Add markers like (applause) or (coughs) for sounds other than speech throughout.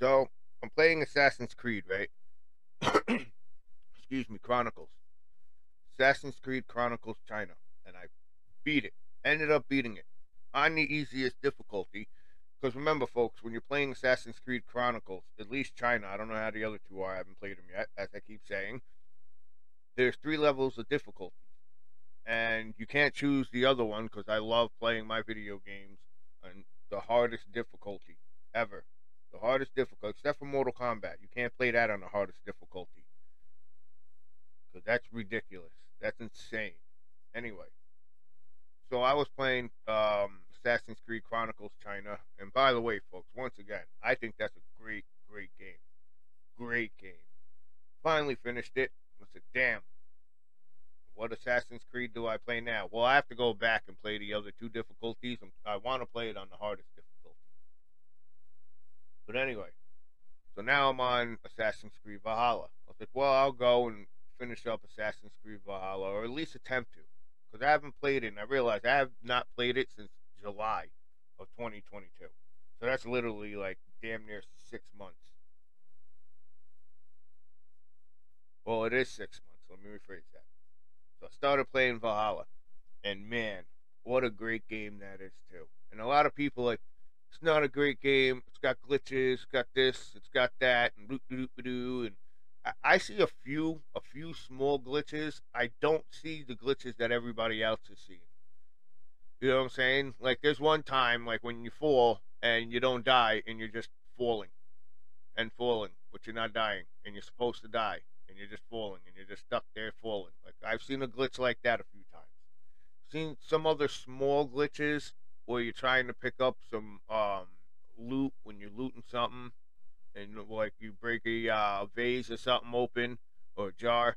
So I'm playing Assassin's Creed, right? (coughs) Excuse me, Chronicles. Assassin's Creed Chronicles China, and I beat it. Ended up beating it on the easiest difficulty. Because remember, folks, when you're playing Assassin's Creed Chronicles, at least China, I don't know how the other two are. I haven't played them yet, as I keep saying. There's three levels of difficulty, and you can't choose the other one because I love playing my video games on the hardest difficulty ever. The hardest difficulty, except for Mortal Kombat. You can't play that on the hardest difficulty. Because that's ridiculous. That's insane. Anyway. So I was playing um, Assassin's Creed Chronicles China. And by the way, folks, once again, I think that's a great, great game. Great game. Finally finished it. I said, damn. What Assassin's Creed do I play now? Well, I have to go back and play the other two difficulties. I want to play it on the hardest. But anyway, so now I'm on Assassin's Creed Valhalla. I was like, well, I'll go and finish up Assassin's Creed Valhalla, or at least attempt to, because I haven't played it, and I realized I have not played it since July of 2022. So that's literally like damn near six months. Well, it is six months. Let me rephrase that. So I started playing Valhalla, and man, what a great game that is too. And a lot of people like, it's not a great game. It's got glitches. It's got this. It's got that, and and I see a few, a few small glitches. I don't see the glitches that everybody else is seeing. You know what I'm saying? Like there's one time, like when you fall and you don't die, and you're just falling and falling, but you're not dying, and you're supposed to die, and you're just falling, and you're just stuck there falling. Like I've seen a glitch like that a few times. Seen some other small glitches where you're trying to pick up some um, loot when you're looting something, and like you break a uh, vase or something open or a jar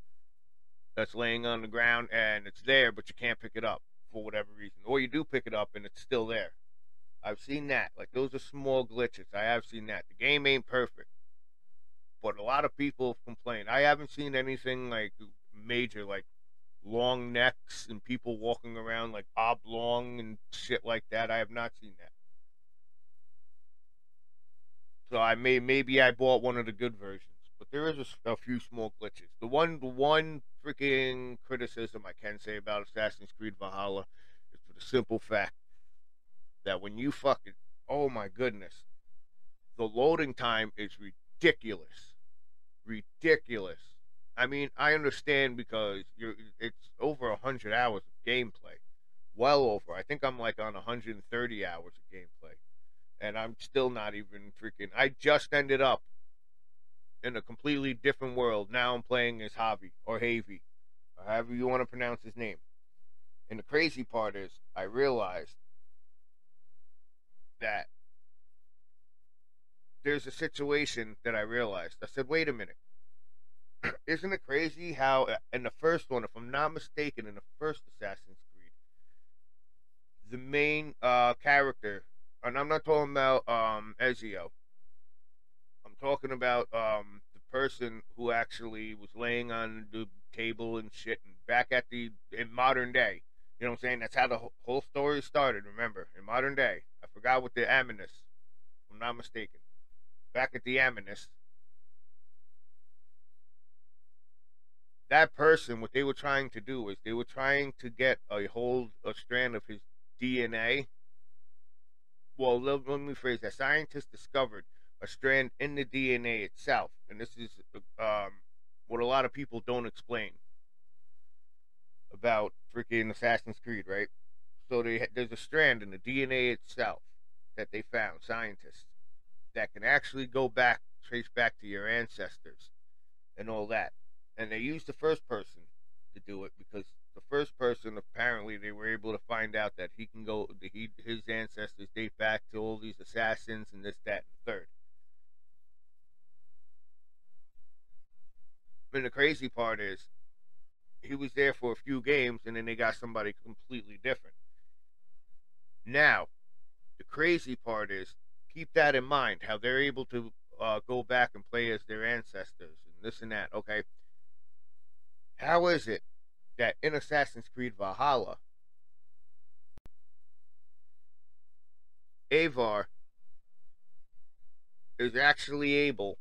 that's laying on the ground and it's there, but you can't pick it up for whatever reason, or you do pick it up and it's still there. I've seen that. Like those are small glitches. I have seen that. The game ain't perfect, but a lot of people complain. I haven't seen anything like major, like long necks and people walking around like oblong and shit like that. I have not seen that. So I may maybe I bought one of the good versions, but there is a, a few small glitches. The one the one freaking criticism I can say about Assassin's Creed Valhalla is for the simple fact that when you fucking oh my goodness, the loading time is ridiculous, ridiculous. I mean, I understand because you're it's over hundred hours of gameplay, well over. I think I'm like on 130 hours of gameplay and I'm still not even freaking. I just ended up in a completely different world. Now I'm playing as Javi or Havy, or however you want to pronounce his name. And the crazy part is, I realized that there's a situation that I realized. I said, wait a minute. Isn't it crazy how, uh, in the first one, if I'm not mistaken, in the first Assassin's Creed, the main uh, character and I'm not talking about um, Ezio. I'm talking about um, the person who actually was laying on the table and shit, and back at the in modern day. You know what I'm saying? That's how the whole story started. Remember, in modern day, I forgot what the Animus, if I'm not mistaken. Back at the Animus, that person, what they were trying to do is they were trying to get a hold, a strand of his DNA well, let, let me phrase that. Scientists discovered a strand in the DNA itself, and this is um, what a lot of people don't explain about freaking Assassin's Creed, right? So they, there's a strand in the DNA itself that they found, scientists, that can actually go back, trace back to your ancestors and all that. And they used the first person to do it because the first person apparently they were able to find out that he can go he his ancestors date back to all these assassins and this that and the third. And the crazy part is he was there for a few games and then they got somebody completely different. Now the crazy part is keep that in mind how they're able to uh, go back and play as their ancestors and this and that okay how is it that in Assassin's Creed Valhalla, Eivor is actually able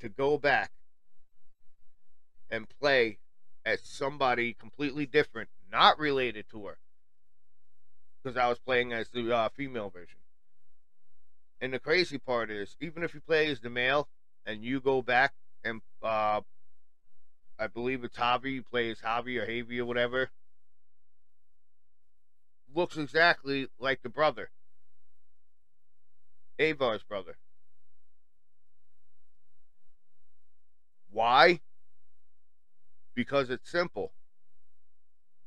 to go back and play as somebody completely different, not related to her, because I was playing as the uh, female version. And the crazy part is, even if you play as the male and you go back and uh, I believe it's Javi, you play as Javi or Javi or whatever, looks exactly like the brother, Eivor's brother. Why? Because it's simple.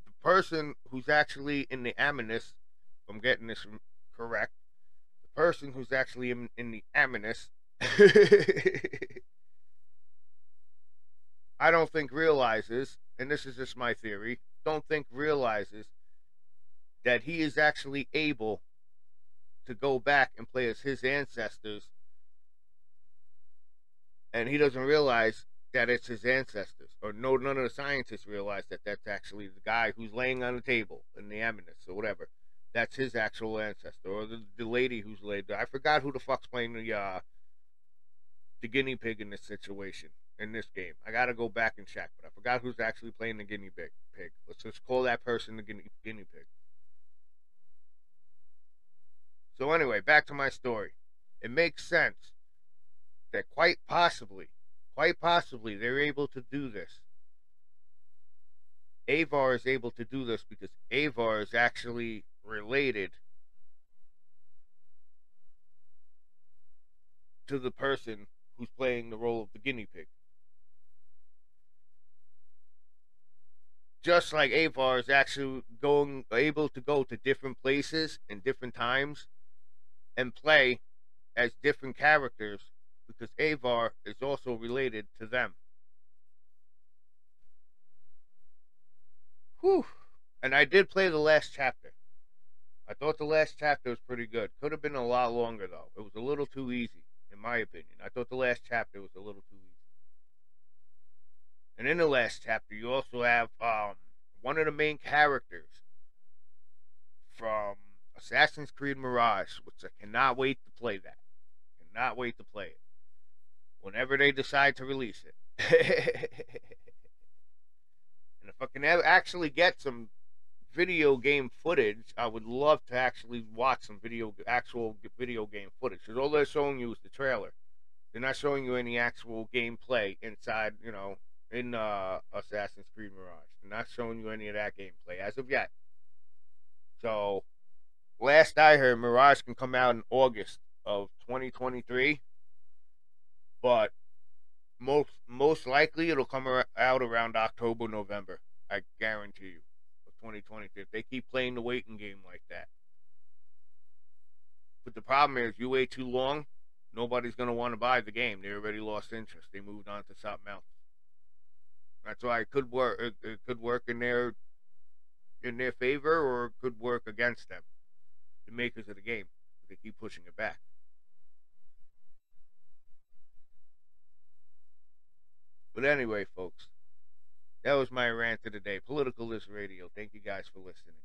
The person who's actually in the Animus, if I'm getting this correct, the person who's actually in, in the Animus, (laughs) I don't think realizes, and this is just my theory, don't think realizes that he is actually able to go back and play as his ancestors and he doesn't realize that it's his ancestors, or no, none of the scientists realize that that's actually the guy who's laying on the table in the Animus or whatever. That's his actual ancestor, or the, the lady who's laid there. I forgot who the fuck's playing the uh, the guinea pig in this situation in this game. I gotta go back and check, but I forgot who's actually playing the guinea pig. Pig. Let's just call that person the guinea, guinea pig. So anyway, back to my story. It makes sense that quite possibly Quite possibly they're able to do this. Eivor is able to do this because Eivor is actually related to the person who's playing the role of the guinea pig. Just like Eivor is actually going able to go to different places and different times and play as different characters because Eivor is also related to them. Whew. And I did play the last chapter. I thought the last chapter was pretty good. Could have been a lot longer, though. It was a little too easy, in my opinion. I thought the last chapter was a little too easy. And in the last chapter, you also have um, one of the main characters from Assassin's Creed Mirage, which I cannot wait to play that. Cannot wait to play it whenever they decide to release it. (laughs) and if I can actually get some video game footage, I would love to actually watch some video, actual video game footage. Because all they're showing you is the trailer. They're not showing you any actual gameplay inside, you know, in uh, Assassin's Creed Mirage. They're not showing you any of that gameplay as of yet. So, last I heard, Mirage can come out in August of 2023 but most most likely it'll come out around October, November. I guarantee you, of 2020. If they keep playing the waiting game like that, but the problem is, you wait too long, nobody's gonna want to buy the game. They already lost interest. They moved on to something else. That's why it could work. It, it could work in their in their favor, or it could work against them, the makers of the game. They keep pushing it back. But anyway, folks, that was my rant of the day. Politicalist Radio. Thank you guys for listening.